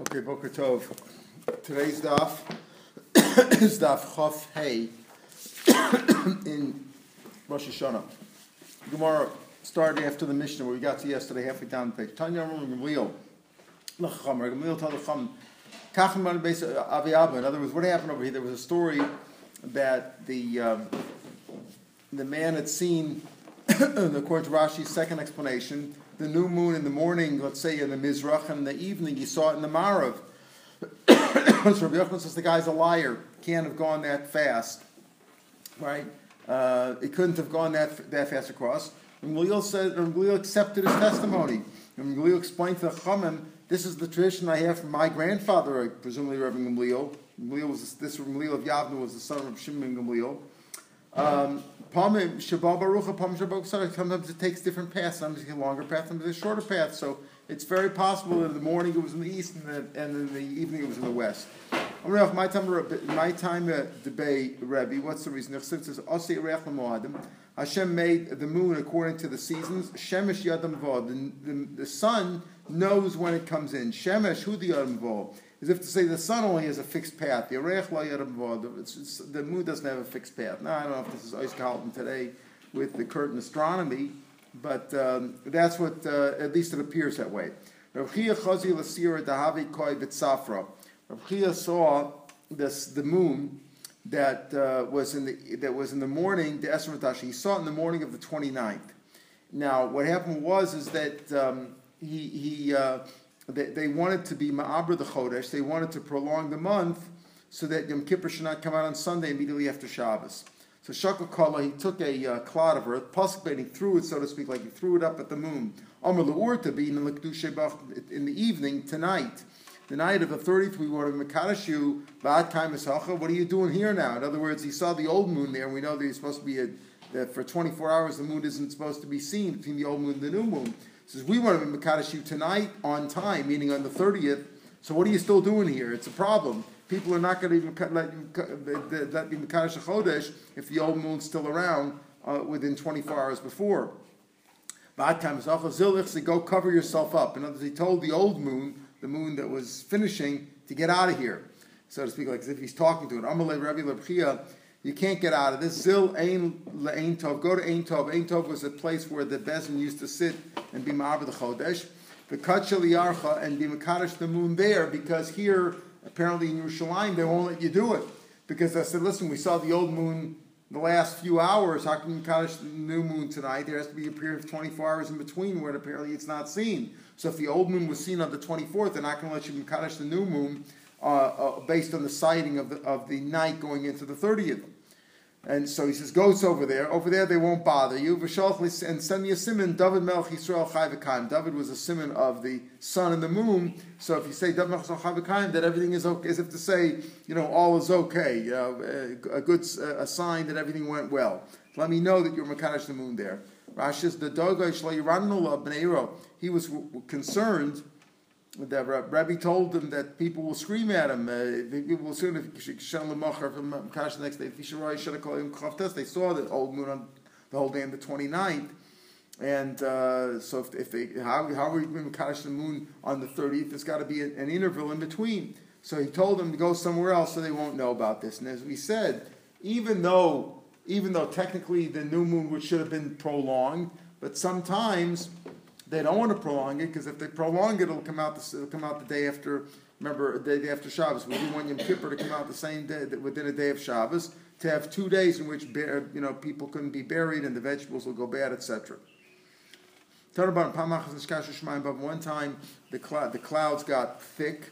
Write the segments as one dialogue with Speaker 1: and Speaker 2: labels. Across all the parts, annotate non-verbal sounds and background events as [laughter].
Speaker 1: Okay, Boker Tov. Today's daf [coughs] is daf Chof Hey [coughs] in Rosh Hashanah. Gemara started after the Mishnah where we got to yesterday, halfway down the page. Tanya Gamliel. Lacham, Gamliel told the Chum. Kachem on base of Aviyabba. In other words, what happened over here? There was a story that the um, the man had seen, [coughs] according to Rashi's second explanation, the new moon in the morning, let's say in the Mizrach, and in the evening you saw it in the Marav. [coughs] so Rabbi Yochanan says the guy's a liar. Can't have gone that fast, right? Uh, it couldn't have gone that that fast across. And Gamliel said, and Gamliel accepted his testimony. And Gamliel explained to the Chamim, this is the tradition I have from my grandfather, presumably Rabbi Gamliel. Gamliel was this Gamliel of Yavna was the son of Shimon Gamliel. Um, Sometimes it takes different paths. Sometimes it's a longer path, sometimes a shorter path. So it's very possible that in the morning it was in the east and, the, and in the evening it was in the west. My time, my time debate, Rebbe. What's the reason? Hashem made the moon according to the seasons. Shemesh yadam The, the sun knows when it comes in. Shemesh hu the yadam as if to say the sun only has a fixed path. The the moon doesn't have a fixed path. Now I don't know if this is Ice Carlton today with the curtain astronomy, but um, that's what uh, at least it appears that way. Rav Chia saw this the moon that uh, was in the that was in the morning. The Esratashi he saw it in the morning of the 29th. Now what happened was is that um, he he. Uh, they, they wanted to be Ma'abra the Chodesh, they wanted to prolong the month so that Yom Kippur should not come out on Sunday immediately after Shabbos. So Shaka Kala, he took a uh, clod of earth, possibly he threw it, so to speak, like he threw it up at the moon. Amr Le'ur to be in the evening, tonight. The night of the 30th, we want to Makadashu, Ba'at Kai What are you doing here now? In other words, he saw the old moon there, we know that he's supposed to be a, that for 24 hours the moon isn't supposed to be seen between the old moon and the new moon says, We want to be Makadash tonight on time, meaning on the 30th. So what are you still doing here? It's a problem. People are not going to even let you let you Makadash Chodesh if the old moon's still around uh, within 24 hours before. Bad times, go cover yourself up. In other words, he told the old moon, the moon that was finishing, to get out of here, so to speak, like as if he's talking to it. You can't get out of this. Zil Ein Le'Ein Tov. Go to Ein Tov. Ein Tov was a place where the Bezin used to sit and be Ma'av the Chodesh. The Kachel Yarcha and be Makadosh the moon there because here, apparently in Yerushalayim, they won't let you do it. Because I said, listen, we saw the old moon the last few hours. How can you Kaddish the new moon tonight? There has to be a period of 24 hours in between where apparently it's not seen. So if the old moon was seen on the 24th, they're not going to let you Kaddish the new moon uh, uh, based on the sighting of the, of the night going into the 30th. And so he says, goats over there. Over there, they won't bother you. And send me a simon, David Melch Yisrael Chayvakayim. David was a simon of the sun and the moon. So if you say David Melch Yisrael Chayvakayim, that everything is okay, as if to say, you know, all is okay. You know, a good a sign that everything went well. Let me know that you're Makadosh the moon there. Doga Shla He was concerned the Rabbi told him that people will scream at him. Uh, people will soon if from Kash the next day. They saw the old moon on the whole day on the 29th. And uh, so if, if they, how, how are we going to Kash the moon on the 30th? There's got to be an interval in between. So he told them to go somewhere else so they won't know about this. And as we said, even though even though technically the new moon should have been prolonged, but sometimes they don't want to prolong it because if they prolong it, it'll come out. The, it'll come out the day after. Remember, the day after Shabbos. We do want Yom Kippur to come out the same day within a day of Shabbos to have two days in which you know people couldn't be buried and the vegetables will go bad, etc. One time the, cl- the clouds got thick.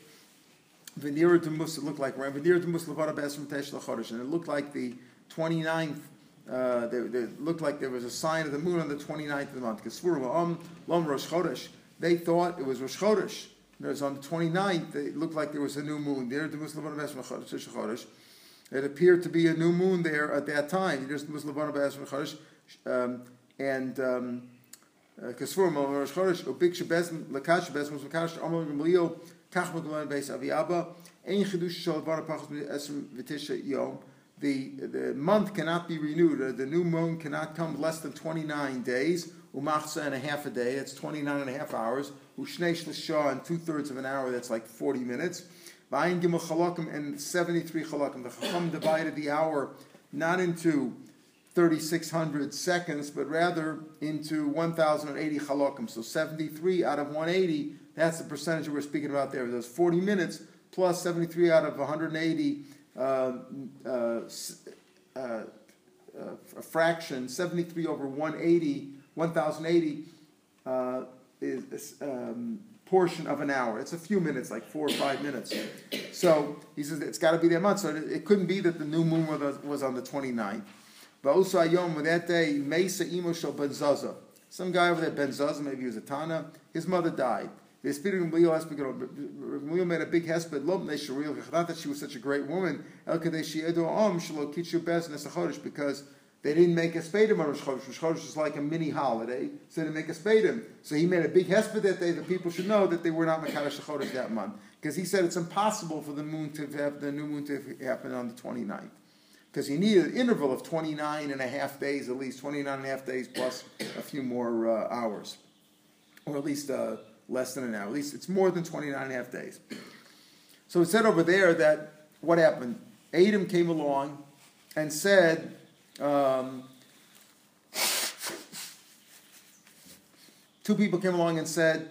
Speaker 1: Veneer to Mus, it looked like and it looked like the 29th uh, they, they, looked like there was a sign of the moon on the 29th of the month. They thought it was Rosh Chodesh. It was on the 29th, it looked like there was a new moon. It appeared to be a new moon there at that time. Um, and um, the, the month cannot be renewed. The new moon cannot come less than 29 days, umachsa and a half a day, it's 29 and a half hours, Ushnei Shlisha, and two thirds of an hour, that's like 40 minutes. Vayin Gimel Chalakim, and 73 Chalakim. The Chacham divided the hour not into 3,600 seconds, but rather into 1,080 Chalakim. So 73 out of 180, that's the percentage we're speaking about there. Those 40 minutes plus 73 out of 180 uh, uh, uh, a fraction, 73 over 180, 1080 uh, is um, portion of an hour. It's a few minutes, like four or five minutes. So he says it's got to be that month. So it, it, couldn't be that the new moon was, on the 29th. But also Ayom, that day, Mesa Imo Shal Ben Some guy over there, Ben Zaza, maybe he was a Tana, his mother died. Of Gamliel made a big hesped not that she was such a great woman, because they didn't make a spadim on Rosh Chodesh. Rosh Chodesh is like a mini holiday, so they make a spadim. So he made a big hesped that day. The people should know that they were not Makadosh Chodesh that month, because he said it's impossible for the moon to have the new moon to happen on the 29th. Because he needed an interval of 29 and a half days, at least 29 and a half days plus a few more uh, hours, or at least uh, less than an hour. At least it's more than 29 and a half days. So it said over there that what happened? Adam came along and said, um, two people came along and said,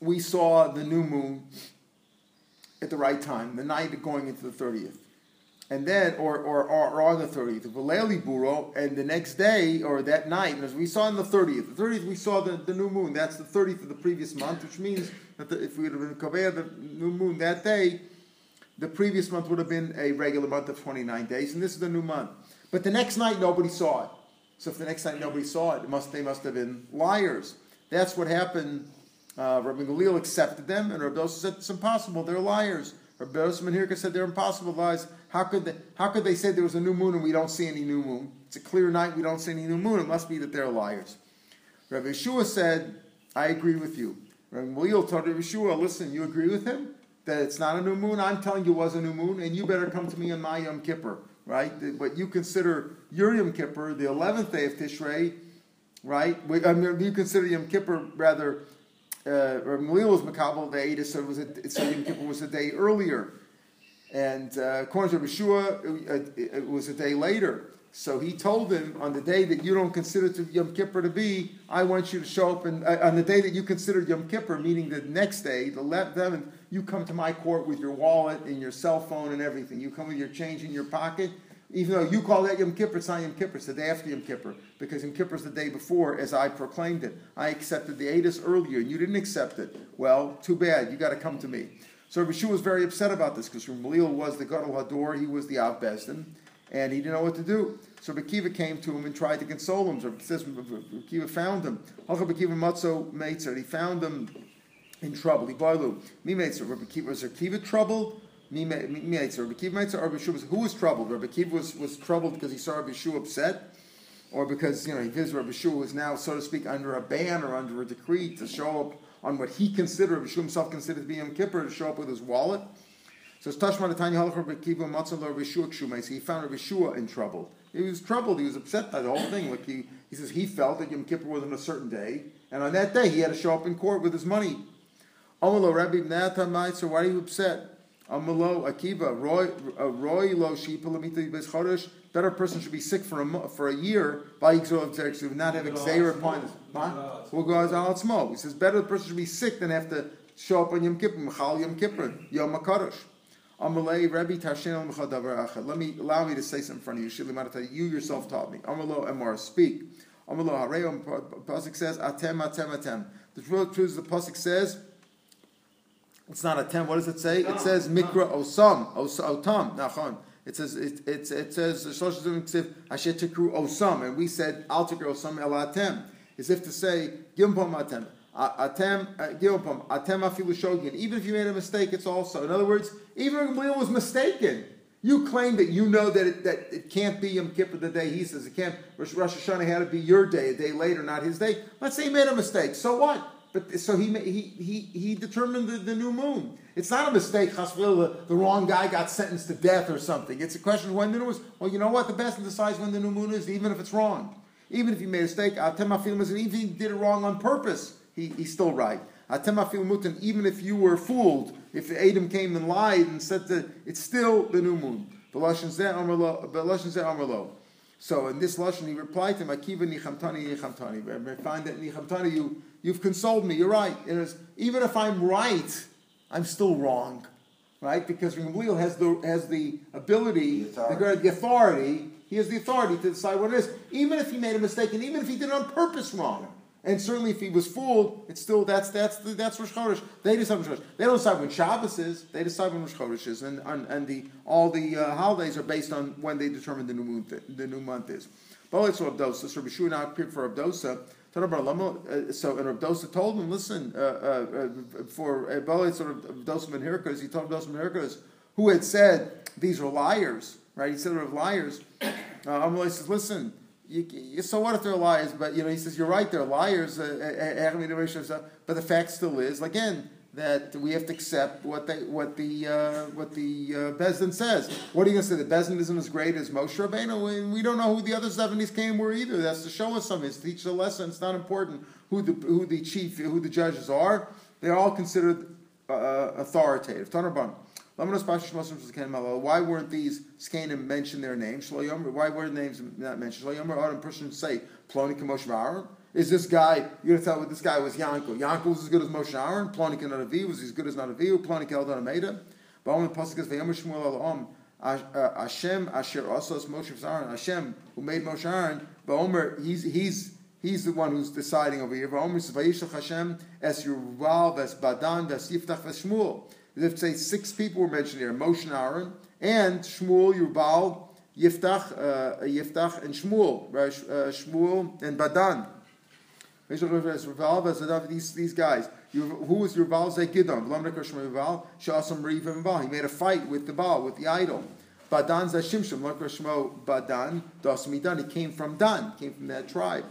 Speaker 1: We saw the new moon at the right time, the night going into the 30th and then or or, or, on the 30th Valeli Buro, and the next day or that night, as we saw on the 30th, the 30th we saw the, the new moon. That's the 30th of the previous month, which means that the, if we have been Kaveh the new moon that day, the previous month would have been a regular month of 29 days, and this is the new month. But the next night nobody saw it. So if the next night nobody saw it, it must they must have been liars. That's what happened. Uh, Rabbi Galil accepted them, and Rabbi Dosa said it's impossible. They're liars. Rabbi Dosa said they're impossible lies. How could they, how could they say there was a new moon and we don't see any new moon? It's a clear night, we don't see any new moon. It must be that they're liars. Rabbi Yeshua said, I agree with you. Rabbi Malil told Rabbi Yeshua, listen, you agree with him? That it's not a new moon? I'm telling you it was a new moon, and you better come to me on my Yom Kippur, right? What you consider your Yom Kippur, the 11th day of Tishrei, right? I mean, you consider Yom Kippur rather, uh, Rabbi Malil was Makabal, the 8th, so, it was a, so Yom Kippur was a day earlier. And uh, according to Yeshua, it, it, was a day later. So he told him, on the day that you don't consider to Yom Kippur to be, I want you to show up, and uh, on the day that you consider Yom Kippur, meaning the next day, the 11th, you come to my court with your wallet and your cell phone and everything. You come with your change in your pocket. Even though you call that Yom Kippur, it's not Yom Kippur, it's the day after Yom Kippur. Because Yom Kippur is the day before, as I proclaimed it. I accepted the Adis earlier, and you didn't accept it. Well, too bad. You got to come to me. So Rabbi was very upset about this because Ramlil was the Gadol Hador, he was the Av Bezdin, and he didn't know what to do. So Bakiva came to him and tried to console him. So says Bakiva found him. Bakiva Matzo Meitzer, he found him in trouble. He boilu. Me Meitzer, Rabbi was Kiva troubled? Me Meitzer, Rabbi Kiva Meitzer, Rabbi was, who was troubled? Rabbi Kiva was, was troubled because he saw Rabbi Shua upset? Or because, you know, his Rabbi Shua was now, so to speak, under a ban or under a decree to show up on what he considered, Rabbi himself considered to be Yom Kippur, to show up with his wallet. So it's Tashman Tanya Halach Rabbi Kiva Matzah Rabbi Shua So he found Rabbi Shua in trouble. He was troubled. He was upset by the whole thing. Like he, he says he felt that Yom Kippur was on a certain day, and on that day he had to show up in court with his money. Amalo Rabbi Natan So why are you upset? Amalo Akiva Roy uh, Roy Lo Shipa Lamita Chodesh better person should be sick for a for a year by Yigzol not have Xer upon Who goes out smoke. He says better the person should be sick than have to show up on Yom Kippur, Machal Yom Kippur, Yom HaKadosh. Amalei Rabbi Tashin Achad. Let me allow me to say something in front of you. You yourself taught me. Amalo Emor, speak. Amalo Hareo Pasuk says Atem Atem Atem. The truth is the Pasuk says. It's not a ten. What does it say? It says Mikra Osam, Otam, Nachon. It says it, it, it says Asher Tikru Osam, and we said Al Tikru Osam El Atem, as if to say Gimpom Atem. Atem uh, Gilpom Atem Afilu Shogin. Even if you made a mistake, it's also. In other words, even if Gamliel was mistaken, you claim that you know that it, that it can't be Yom Kippur the day he says it can't. Rosh Hashanah had to be your day, a day later, not his day. Let's say he made a mistake. So what? But so he he he he determined the, the new moon. It's not a mistake. The, the wrong guy got sentenced to death or something. It's a question of when the new moon is. Well, you know what? The best decides when the new moon is, even if it's wrong. Even if you made a mistake, even if he did it wrong on purpose, he, he's still right. Atem afil mutan, even if you were fooled, if Adam came and lied and said that it's still the new moon. So in this lashon, he replied to him, "Akiva nichamtani nichamtani." I find that nichamtani, you you've consoled me. You're right. Is, even if I'm right, I'm still wrong, right? Because Gamliel has the has the ability,
Speaker 2: The authority.
Speaker 1: the, authority. He has the authority to decide what it is, even if he made a mistake, and even if he did it on purpose wrong. And certainly, if he was fooled, it's still that's that's the, that's Rosh Chodesh. They decide Rosh Chodesh. They don't decide when Shabbos is. They decide when Rosh Chodesh is, and and, and the all the uh, holidays are based on when they determine the new moon the new month is. But it's Abdosa. So Rabbi now appeared for Abdosa. Uh, So and Abdosa told him, listen, uh, uh, uh, for Balei sort of Abdosa ben Hirkas, he told Abdosa ben Hirkas, who had said these are liars, right? He said they're liars. Uh, Amalei says, listen. You, you, so what if they're liars? But you know, he says you're right. They're liars. Uh, uh, but the fact still is, again, that we have to accept what they, what the, uh, what the uh, says. What are you going to say? The Bezdin isn't as great as Moshe Rabbeinu, and we don't know who the other seventies came were either. That's to show us something. It's to teach a lesson. It's not important who the who the chief, who the judges are. They're all considered uh, authoritative. Tanarban. Why weren't these Skanim mentioned their names? Why were the names not mentioned? Shloyomer person say Ploni Kamosh Aaron. Is this guy? You're gonna tell me this guy was Yankel. Yankel was as good as Moshe Aaron. Ploni Kanadavi was as good as Nadavi. Ploni Keldon Ameda. But only Pasuk is Vayomer Shmuel Elohim. Hashem Asher Asos Moshe Aaron. Hashem who made Moshe Aaron. But Omer he's he's He's the one who's deciding over here. Va'omer says, "Vayishlach Hashem es Yuval, es Badan, es Yiftach, es Shmuel." If say six people were mentioned here: Moshe and Aaron, and Shmuel, Yubal, Yiftach, uh, Yiftach, and Shmuel, right? Uh, Shmuel and Badan. These these guys. Who was Yuval? Say Gidon. Yuval. Shasam Riv and Baal. He made a fight with the Baal, with the idol. Badan Zashimshim. Shmo Badan. Das Midan. He came from Dan. Came from that tribe.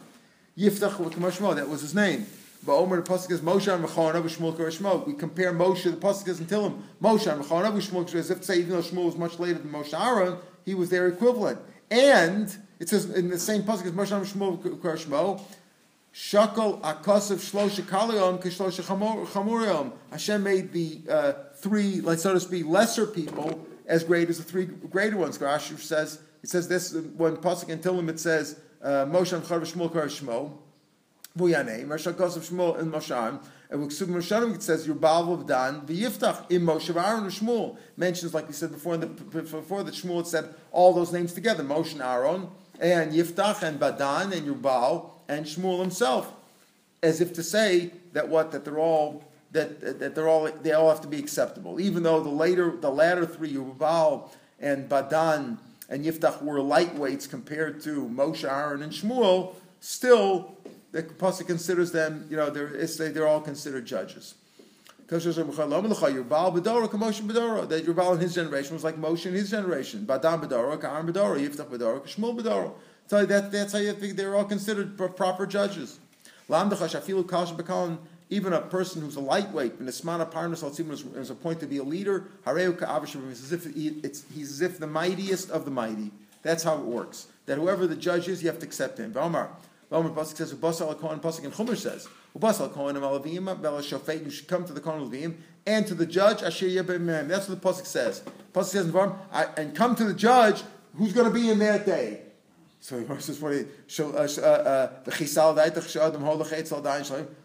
Speaker 1: Yiftach. That was his name. But Omer the pasuk is Moshe and Mechanav Shmuel Shmuel. We compare Moshe. The pasuk is until him Moshe and Mechanav Shmuel as if to say even though Shmuel was much later than Moshe Aaron, he was their equivalent. And it says in the same pasuk as Moshe and Shmuel Shmuel. Shakal akasav shlosha chamuriom. Hashem made the uh, three, like so to speak, lesser people as great as the three greater ones. Rashi says it says this when pasuk until him it says uh, Moshe and Charav Shmuel Shmo. Vuyane, Moshe Kosav Shmuel and Moshe and with Ksub Moshanim it says Yubal of Dan v'Yiftach in Moshe Aaron and Shmuel mentions like we said before in the before that Shmuel said all those names together Moshe and Aaron and Yiftach and Badan and Yubal and Shmuel himself as if to say that what that they're all that that they're all they all have to be acceptable even though the later the latter three Yubal and Badan and Yiftach were lightweights compared to Moshe Aaron and Shmuel still the pasuk considers them, you know, they're, they're all considered judges. That Yubal in his generation was like Moshe in his generation. Badam Bedoro, Ka'aram Bedoro, Yiftach Bedoro, Shmuel Bedoro. So that, that's how you think they're all considered proper judges. Even a person who's a lightweight, is appointed to be a leader, as if it's, he's as if the mightiest of the mighty. That's how it works. That whoever the judge is, you have to accept him. Omer Pasuk says, Ubasal Kohen Pasuk in Chumash says, Ubasal Kohen Alavim, Bela Shofet, you should come to the Kohen Alavim, and to the judge, Asher Yebem That's what the Pasuk says. Pasuk says and come to the judge who's going to be in that day. So he says, what uh, uh, uh,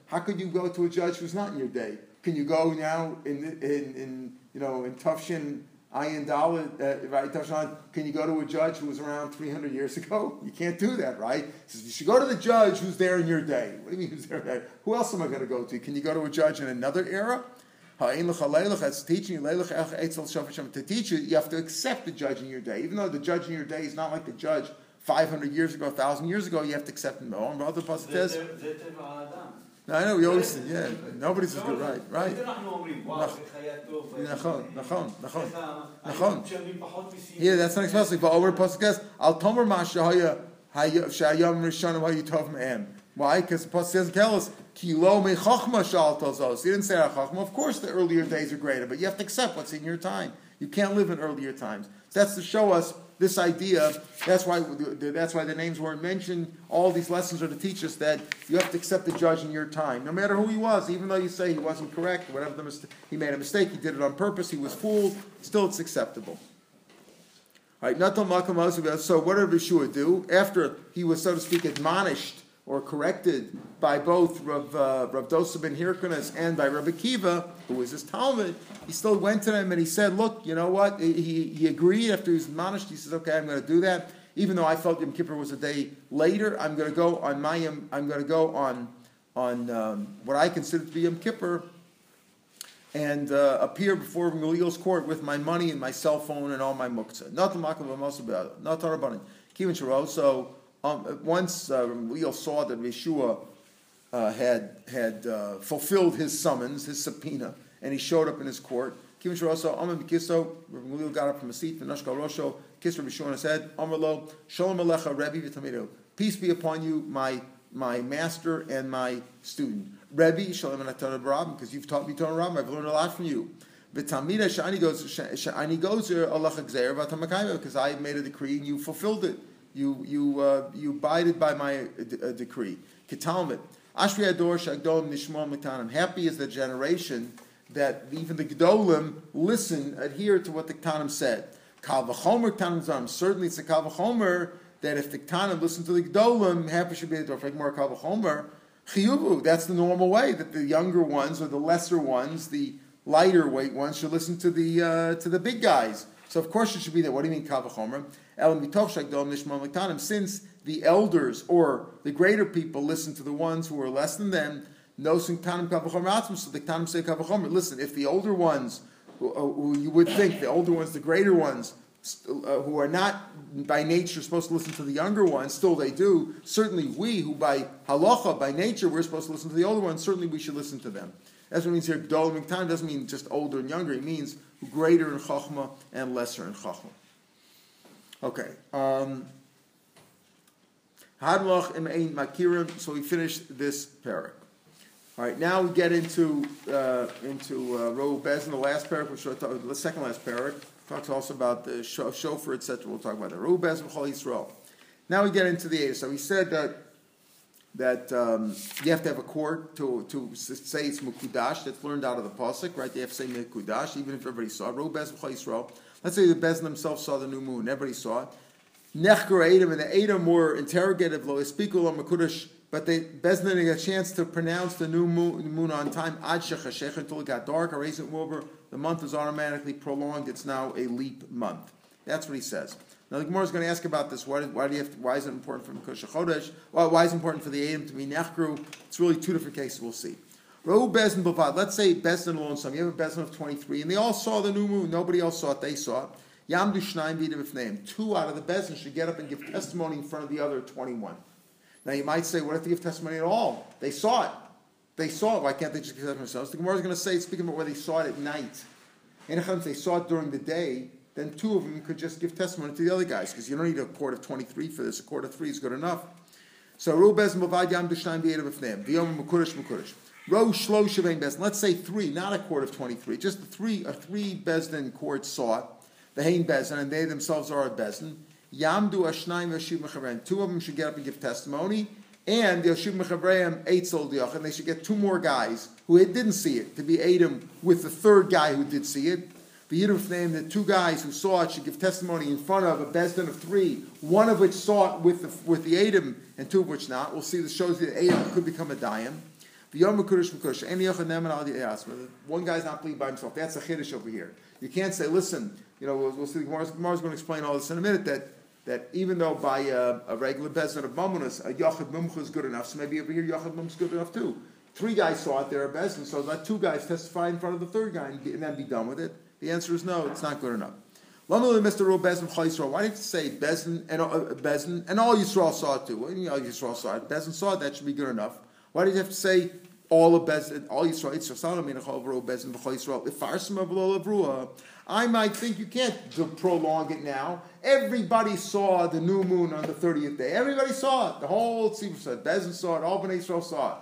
Speaker 1: how could you go to a judge who's not in your day? Can you go now in, in, in you know, in Tufshin Ayin Dalit, uh, right? Tafshan, can you go to a judge who was around 300 years ago? [laughs] You can't do that, right? He says, you should go to the judge who's there in your day. What do you mean who's there? Who else am I going to go to? Can you go to a judge in another era? That's teaching you. To teach you, you have to accept the judge in your day. Even though the judge in your day is not like the judge 500 years ago, 1,000 years ago, you have to accept him. Oh, other pasuk says. No, I know we always yeah. Nobody's as good, right? Right. Yeah, that's not expressly. But over pasuk al tomer mashahaya shayam rishonim hayitov me'em. Why? Because the past doesn't tell us kilo mechachma shal tozos. He didn't say chachma. Of course, the earlier days are greater, but you have to accept what's in your time. You can't live in earlier times. So that's to show us this idea, that's why, that's why the names weren't mentioned. All these lessons are to teach us that you have to accept the judge in your time, no matter who he was, even though you say he wasn't correct, whatever the mistake, he made a mistake, he did it on purpose, he was fooled, still it's acceptable. All right, so what did Yeshua do? After he was, so to speak, admonished or corrected by both Rav, uh, Rav Dosa ben Hirkonis and by Rabbi Kiva, who was his Talmud, he still went to them and he said, look, you know what? He, he agreed after he was admonished. He says, okay, I'm going to do that. Even though I felt Yom Kippur was a day later, I'm going to go on my I'm going to go on, on um, what I consider to be Yom Kippur and uh, appear before Gamaliel's court with my money and my cell phone and all my muktzah. Not the makam of not. Kivin So um, once uh, Gamaliel saw that Yeshua uh, had had uh, fulfilled his summons, his subpoena, and he showed up in his court. Kivin Sharo Amam Bikiso. Gamaliel got up from his seat. The Nashkal Rosho kissed Yeshua on his head. Shalom Alecha Rebbe. Peace be upon you, my my master and my student. Rebbe Shalom Anatana Barab, because you've taught me Torah Ram, I've learned a lot from you. V'tamida shani goes shani goes Allah Gzer v'tamakayim because I made a decree and you fulfilled it. You you uh, you abided by my uh, decree. Ketalmid Ashri Ador Shagdom Nishmor Mitanim. Happy is the generation that even the Gedolim listen, adhere to what the Ktanim said. Kal v'chomer Ktanim. Certainly, it's a Kal v'chomer that if the Ktanim listen to the Gedolim, happy should be the Dor. More Kal v'chomer. Chiyuvu, that's the normal way that the younger ones or the lesser ones, the lighter weight ones, should listen to the uh, to the big guys. So of course it should be there. What do you mean kavachomer? Since the elders or the greater people listen to the ones who are less than them, So the say kavachomer. Listen, if the older ones, who, who you would think the older ones, the greater ones, uh, who are not by nature supposed to listen to the younger ones, still they do. Certainly we, who by halacha, by nature, we're supposed to listen to the older ones, certainly we should listen to them. That's what it means here. Gdol time doesn't mean just older and younger. It means greater in chachma and lesser in chachma. Okay. Um, so we finished this parak. All right, now we get into uh, into uh, Bez in the last parak, which I talk the second last parak. Talks also about the shofar, etc. We'll talk about the Rubez B'chol Yisrael. Now we get into the Eidah. So we said that that um, you have to have a court to, to say it's Mukudash. That's learned out of the pasuk, right? They have to say Mukudash, even if everybody saw. Rubez B'chol Yisrael. Let's say the Bezin themselves saw the new moon. Everybody saw it. Nechker Edom, and the Edom were interrogative, lo ispikul Makudash, but they Bezin didn't get a chance to pronounce the new moon, on time, Ad Shechashech, until it got dark, or isn't the month is automatically prolonged. It's now a leap month. That's what he says. Now the Gemara is going to ask about this. Why, why do you have to, why is it important for Mekosha Chodesh? Well, why is it important for the Adam to be Nechru? It's really two different cases. We'll see. Rahu Bezin Bavad. Let's say Bezin alone. Some you have a Bezin of twenty three, and they all saw the new moon. Nobody else saw it. They saw it. Yamdu Shnaim name. Two out of the Bezin should get up and give testimony in front of the other twenty one. Now you might say, what if they give testimony at all? They saw it. They saw it. Why can't they just give it themselves? The Gemara is going to say, speaking about where they saw it at night. And if they saw it during the day, then two of them could just give testimony to the other guys because you don't need a court of 23 for this. A court of three is good enough. So Rubez Mavad Yam Dushnayim B'Edav B'Fneim. V'yom Mekurish Mekurish. Ro Shlo Shavim Bezdin. Let's say three, not a court of 23. Just the three, a three Bezdin courts saw. The Hain Bezdin, and they themselves are a Bezdin. Yamdu Ashnaim Yashiv Mechavrem. Two of them should get up and give testimony and the Yoshiv Mechavreim Eitzel Diach, and they should get two more guys who didn't see it to be Adam with the third guy who did see it. The Yiduf name the two guys who saw it should give testimony in front of a Bezdin of three, one of which saw it with the, with the Adam and two of which not. We'll see this shows you that Adam could become a Dayim. The one guy's not believed by himself. That's a Chiddush over here. You can't say, listen, you know, we'll, we'll see, Gemara's, Gemara's going to explain all this in a minute, that that even though by a, a regular bezin of mamonas a yachid mumcha is good enough, so maybe over here yachid mumcha is good enough too. Three guys saw it there a bezin, so let two guys testify in front of the third guy and, and, then be done with it. The answer is no, it's not good enough. Mr. Ro Bezin. Why did you say Bezin and uh, Bezin and all Yisrael saw it too? Do you all Yisrael saw it? Bezin saw it. That should be good enough. Why did you have to say all of Bezin, all Yisrael? It's Salamim Bezin Yisrael. If Farsim of I might think you can't prolong it now. Everybody saw the new moon on the 30th day. Everybody saw it. The whole Tzibur saw. Bezin saw it. All Bnei Israel saw it.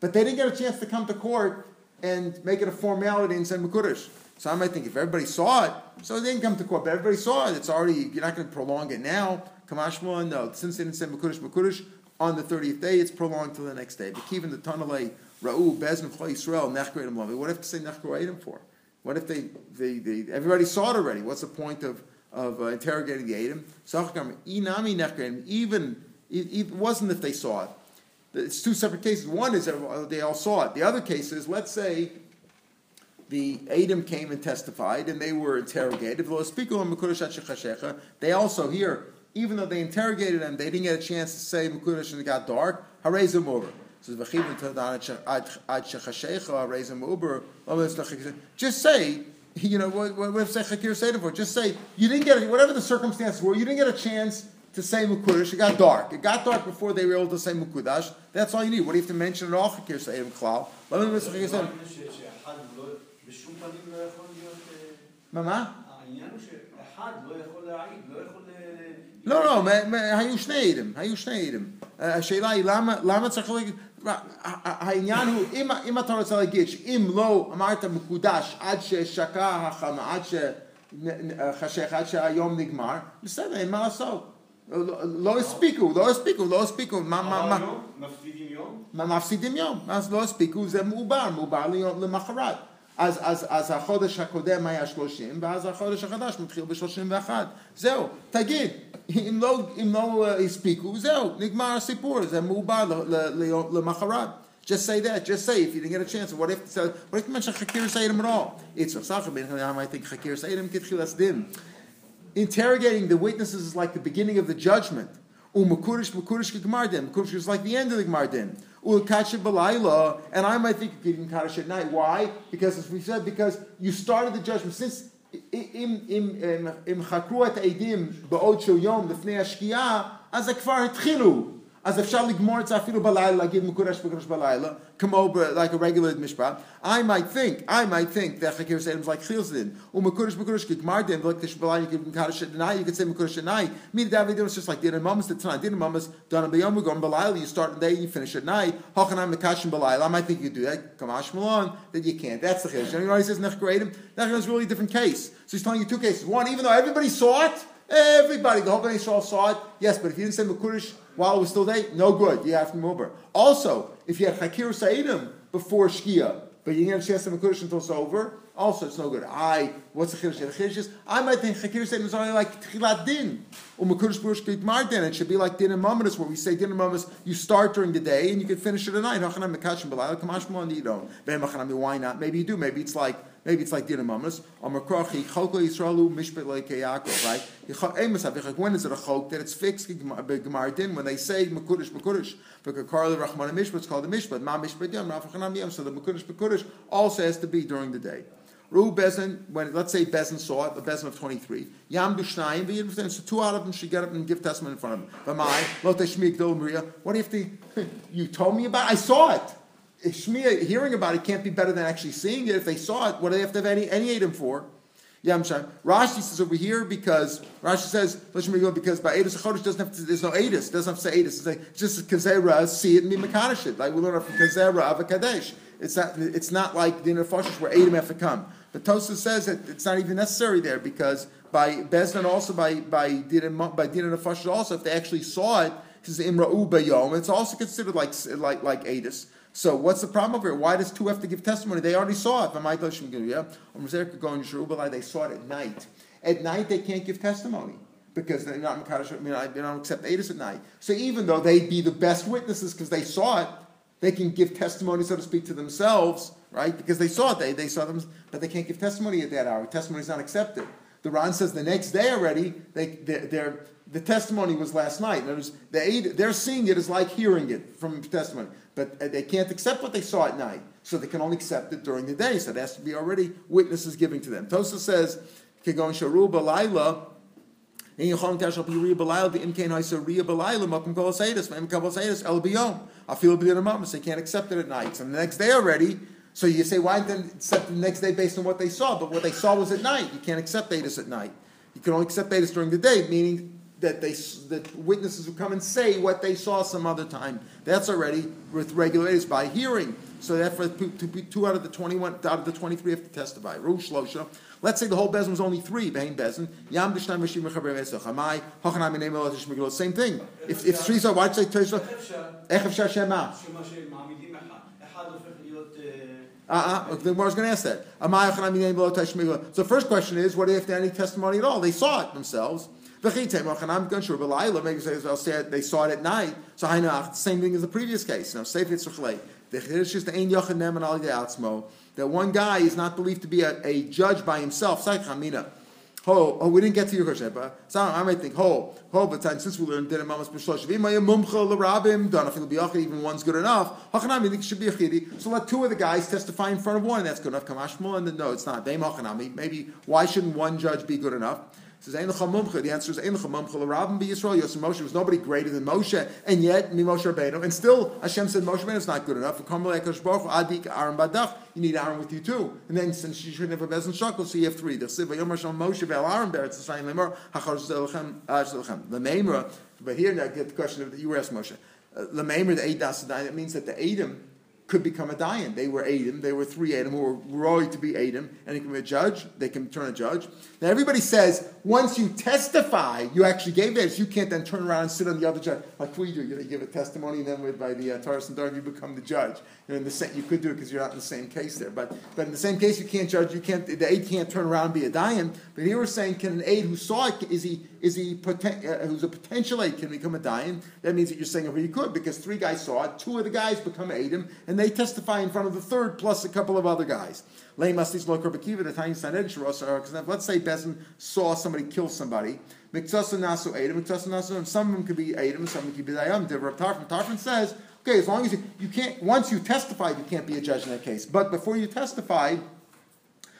Speaker 1: But they didn't get a chance to come to court and make it a formality and say Makurish. So I might think if everybody saw it, so they didn't come to court, but everybody saw it, it's already, you're not going to prolong it now. Kamashma, no, since they didn't say Makurish, Makurish, on the 30th day, it's prolonged till the next day. But even the Tanale, Ra'u, Bezin, Chol Yisrael, Nechgredim Lavi, what if they say Nechgredim for? What if they, they, they, everybody saw it already? What's the point of, of uh, interrogating the Adam? Inami Nechgredim, even, it, wasn't if they saw it. It's two separate cases. One is they all saw it. The other case is, let's say the Adam came and testified, and they were interrogated. They also here, even though they interrogated them, they didn't get a chance to say Mekudesh and it got dark. Harezim over. Just say, you know, what, what if say Chakir Seder for? Just say, you didn't get, whatever the circumstances were, you didn't get a chance to say Mukudash. It got dark. It got dark before they were able to say Mukudash. That's all you need. What do you have to mention at all? Chakir Seder Klal. Let me Chakir Seder. מה, מה? העניין הוא שאחד לא יכול להעיד, לא יכול... לא, לא, היו שני עדים, היו שני עדים. השאלה היא למה, למה צריך להגיד, העניין הוא, אם, אם אתה רוצה להגיד שאם לא אמרת מקודש עד ששקע החמה, עד שחשך, עד שהיום נגמר, בסדר, אין מה לעשות. לא הספיקו, לא הספיקו, לא הספיקו. מה, מה, מה? מפסידים יום? מפסידים יום, אז לא הספיקו, זה מעובר, מעובר למחרת. אז, אז, אז החודש הקודם היה 30, ואז החודש החדש מתחיל ב-31. זהו, תגיד, אם לא, אם לא הספיקו, זהו, נגמר הסיפור, זה מעובר למחרת. Just say that. Just say if you didn't get a chance. What if so, what if you mention Chakir Seidim at all? It's I think Chakir Seidim Kitchilas Din. Interrogating the witnesses is like the beginning of the judgment. Umakurish Makurish Gemar Din. Makurish is like the end of the Gemar Din and I might think of giving Kaddish at night. Why? Because as we said, because you started the judgment since im chakru et eidim ba'od shel yom lefnei hashkiya, אז כבר התחילו. אז אפשר לגמור את זה אפילו בלילה, להגיד מקודש מקודש בלילה, כמו like a regular משפט. I might think, I might think that חקיר סיידם is like chilzdin. ומקודש מקודש כגמר דין, ולא כתש בלילה, you can מקודש at night, you can say מקודש at night. Me the David it's just like dinner mamas the tonight. Dinner mamas done ביום וגם בלילה, you start in the day, you finish at night. הוכנם מקashim בלילה, I might think you do that. Kamash Malon, that you can't. That's the chiddush. And he says nechgradim. That is really a different case. So he's telling you two cases. One, even though everybody saw it, everybody, the whole Bnei Israel saw it. Yes, but if you didn't say Mekudesh while it was still day, no good. You have to move over. Also, if you had Hakir Sa'idim before Shkia, but you didn't have a chance to Mekudesh until it's over, also it's no good. I, what's the Chiddush? The Chiddush is, I might think Hakir Sa'idim is only like Tchilat Din, um, or Mekudesh Burush Gitmar Din. It should be like Din and Mamadis, where we say Din and Mamadis, you start during the day and you can finish it at night. Why not? Maybe you do. Maybe it's like, Maybe it's like Dina Mamas. Um, Amakrochi, Chokla Yisraelu, Mishpat like Yaakov, right? When is it a chok that it's fixed Gemar Din? When they say Makudish, Makudish. Because Karli Rahman Mishpat, it's called the Mishpat. Ma Mishpat Yom, Rafachanam Yom. So the Makudish, Makudish also has to be during the day. Ru Bezin, when let's say Bezin saw it, the Bezin of 23, Yam Bishnayim, so two out of them should get up and give testimony in front of him. V'mai, Lote Shmi Maria, what if the, [laughs] you told me about it? I saw it. Shmiya hearing about it can't be better than actually seeing it. If they saw it, what do they have to have any, any Adam for? Yeah, Rashi says over here because Rashi says because by Adis Chodesh doesn't have to, there's no Adis, doesn't have to say Adis. It's, like, just Kazera, see it and be Makanish Like we learn from Kazera of a Kadesh. It's not, it's not like the Nefashis where Adam have to come. But Tosa says that it's not even necessary there because by Bezdin also by by Dina by Dina Nefashis also if they actually saw it, because Imra'u Bayom, it's also considered like like like Adis. So what's the problem over here? Why does two have to give testimony? They already saw it. They saw it at night. At night they can't give testimony because they're not Makadosh, I mean, they don't accept Adis at night. So even though they'd be the best witnesses because they saw it, they can give testimony, so to speak, to themselves, right? Because they saw it, they, they saw them, but they can't give testimony at that hour. Testimony is not accepted. The Ron says the next day already, they, they're, the testimony was last night. In words, they, they're seeing it as like hearing it from testimony but uh, they can't accept what they saw at night, so they can only accept it during the day. So it has to be already witnesses giving to them. Tosa says, "Kegon sharu balayla." I feel They can't accept it at night. So the next day already. So you say, why didn't accept the next day based on what they saw? But what they saw was at night. You can't accept Adis at night. You can only accept Adis during the day, meaning that they that witnesses who come and say what they saw some other time. That's already with regulators by hearing. So therefore, two out of the twenty-one, out of the twenty-three have to testify. Rush Shlosha. Let's say the whole bezin was only three. Bezin. Yam v'shim v'chaber v'esach. Amai hochanai minei melot shmigdol. Same thing. If if three saw, why say Tosha? Ech efshar shema. Uh-uh. The Gemara was going to ask that. So the first question is, what if they had any testimony at all? They saw it themselves. Maybe they saw it at night. So the same thing as the previous case. Now, if it's the that one guy is not believed to be a, a judge by himself. Oh, oh, we didn't get to your question, but so I might think, oh, oh, but since we learned that Mamas B'Shlosh, even one's good enough. Hachanami think should be a chidi. So let two of the guys testify in front of one, and that's good enough. Kamashmo, and then no, it's not. Maybe why shouldn't one judge be good enough? Says The answer is Mumcha. L'Rabim be Yisrael. Yosef Moshe was nobody greater than Moshe, and yet Moshe Rabbeinu, and still Hashem said Moshe Rabbeinu is not good enough. Adik Aaron. You need Aaron with you too. And then since you shouldn't have a bezin shakel, so you have three. The. The. But here now get the question that you were asked Moshe. Uh, the Meimer the Eidah That means that the Edom could become a dayan. They were Adam, they were three Adam who were roy to be Adam, and he can be a judge, they can turn a judge. Now everybody says, once you testify, you actually gave this, you can't then turn around and sit on the other judge, like we do, you, give a testimony, and then with, by the uh, Taurus and Dark, you become the judge. You, know, in the same, you could do it because you're not in the same case there, but, but in the same case, you can't judge, you can't, the aide can't turn around and be a dayan, but here we're saying, can an aide who saw it, is he, is he, poten- uh, who's a potential aide, can become a dayan? That means that you're saying, well, he could, because three guys saw it, two of the guys become Adam, and and they testify in front of the third plus a couple of other guys. Uh, let's say Bezin saw somebody kill somebody. and some of them could be Adam, some of them could be Dayam. Tarfon, Tarfon says, okay, as long as you, you can't, once you testify, you can't be a judge in that case. But before you testify,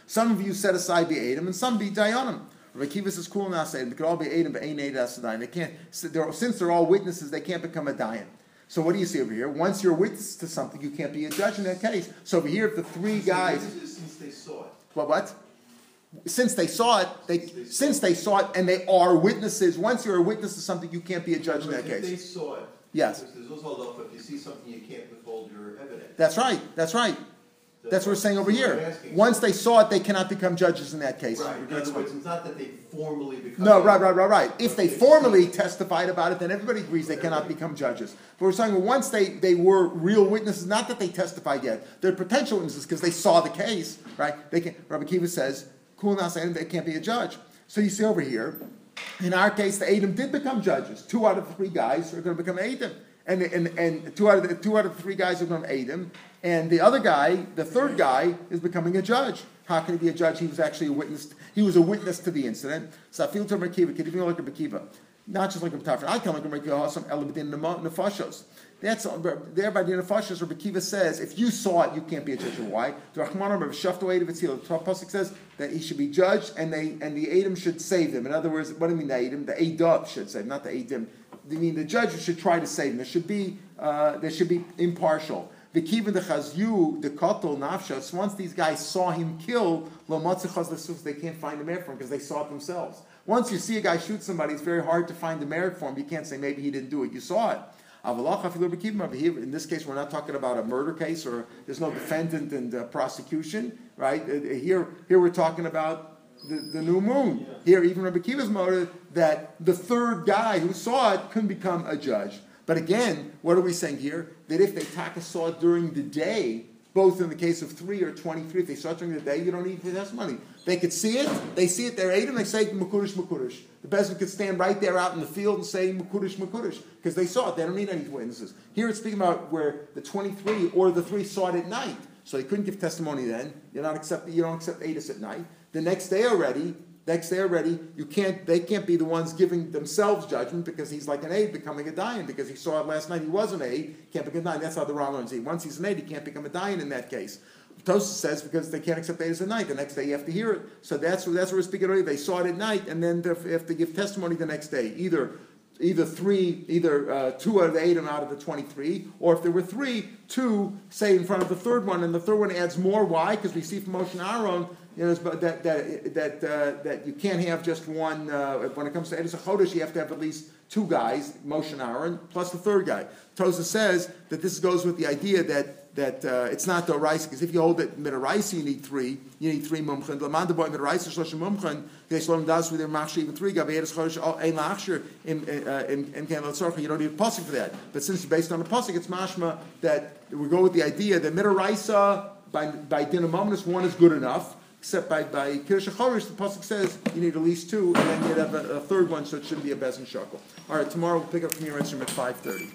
Speaker 1: some of you set aside the Adam and some be Dayanim. Rabbi Kiva says, cool now, say, they could all be Adam, but ain't Adam They can't, since they're all witnesses, they can't become a Dayan. So what do you see over here? Once you're witness to something, you can't be a judge in that case. So over here, if the three guys,
Speaker 2: since they saw it,
Speaker 1: what what? Since they saw it, they since they saw it, and they are witnesses. Once you're a witness to something, you can't be a judge in that case.
Speaker 2: They saw it.
Speaker 1: Yes.
Speaker 2: There's also if you see something, you can't withhold your evidence.
Speaker 1: That's right. That's right. That's what we're saying over here. Once they saw it, they cannot become judges in that case.
Speaker 2: Right. In other words, it's not that they formally become.
Speaker 1: No, right, right, right, right. If they formally testified about it, then everybody agrees they cannot become judges. But we're saying once they, they were real witnesses, not that they testified yet, they're potential witnesses because they saw the case, right? They can. Rabbi Kiva says, "Cool, now saying they can't be a judge." So you see over here, in our case, the Adam did become judges. Two out of the three guys are going to become Adam and, and, and two out of the two out of three guys are going to aid him, and the other guy, the third guy, is becoming a judge. How can he be a judge? He was actually a witness. He was a witness to the incident. Safil to Merkiva, even like a Merkiva, not just like a Tafra. I can like a Merkiva, some elabedin nefashos. That's there by the nefashos. Rabbi Kiva says, if you saw it, you can't be a judge. Why? The Rahman Rabbi Shafto Adam Etzil. The pasuk says that he should be judged, and they and the Adam should save them. In other words, what do you mean the Adam? The Adav should save, not the Adam. I mean, the judge should try to save them. There should be, uh, there should be impartial. The kiva the chazyu, the kotel nafshas. Once these guys saw him kill, lo they can't find the merit for him because they saw it themselves. Once you see a guy shoot somebody, it's very hard to find the merit for him. You can't say maybe he didn't do it. You saw it. In this case, we're not talking about a murder case or there's no defendant and uh, prosecution, right? Uh, here, here we're talking about the, the new moon. Here, even Rabbi Kiva's motive that the third guy who saw it couldn't become a judge. But again, what are we saying here? That if they taka saw it during the day, both in the case of three or twenty-three, if they saw it during the day, you don't need to money. They could see it, they see it, they're eight, and they say Makurish Makurish. The peasant could stand right there out in the field and say Makurish Makurish, because they saw it. They don't need any witnesses. Here it's speaking about where the twenty-three or the three saw it at night. So they couldn't give testimony then. You're not accept, you don't accept Adis at night. The next day already, next day already, you can't, they can't be the ones giving themselves judgment because he's like an aide becoming a dayan because he saw it last night. He was an aide, can't become a dayan. That's how the Rambam see. Once he's an aide, he can't become a dayan in that case. Tosa says because they can't accept it as a night. The next day you have to hear it. So that's that's what we're speaking about. They saw it at night, and then they have to give testimony the next day. Either either three, either uh, two out of the eight and out of the 23, or if there were three, two say in front of the third one, and the third one adds more. Why? Because we see from Moshe Aaron You know, that, that, that, uh, that you can't have just one, uh, when it comes to Edis Chodesh, you have to have at least two guys, Moshe and Aaron, plus the third guy. Tosa says that this goes with the idea that, that, uh, it's not the Raisa, because if you hold it Midaraisa, you need three, you need three mumchen. Boy Midaraisa, Shloshim mumchen, they them down with their machshir, even three, Gabi Edis Chodesh, oh, ein lachshir, in, uh, Ken Latzorcha, you don't need a pasuk for that. But since it's based on a pasuk, it's mashma that we go with the idea that Midaraisa, by, by dinamomnus, one is good enough, except by, by Kiddush HaChorish, the Pasuk says you need at least two, and then you'd have a, a third one, so it shouldn't be a bezin shakel. All right, tomorrow we'll pick up from your instrument at five thirty.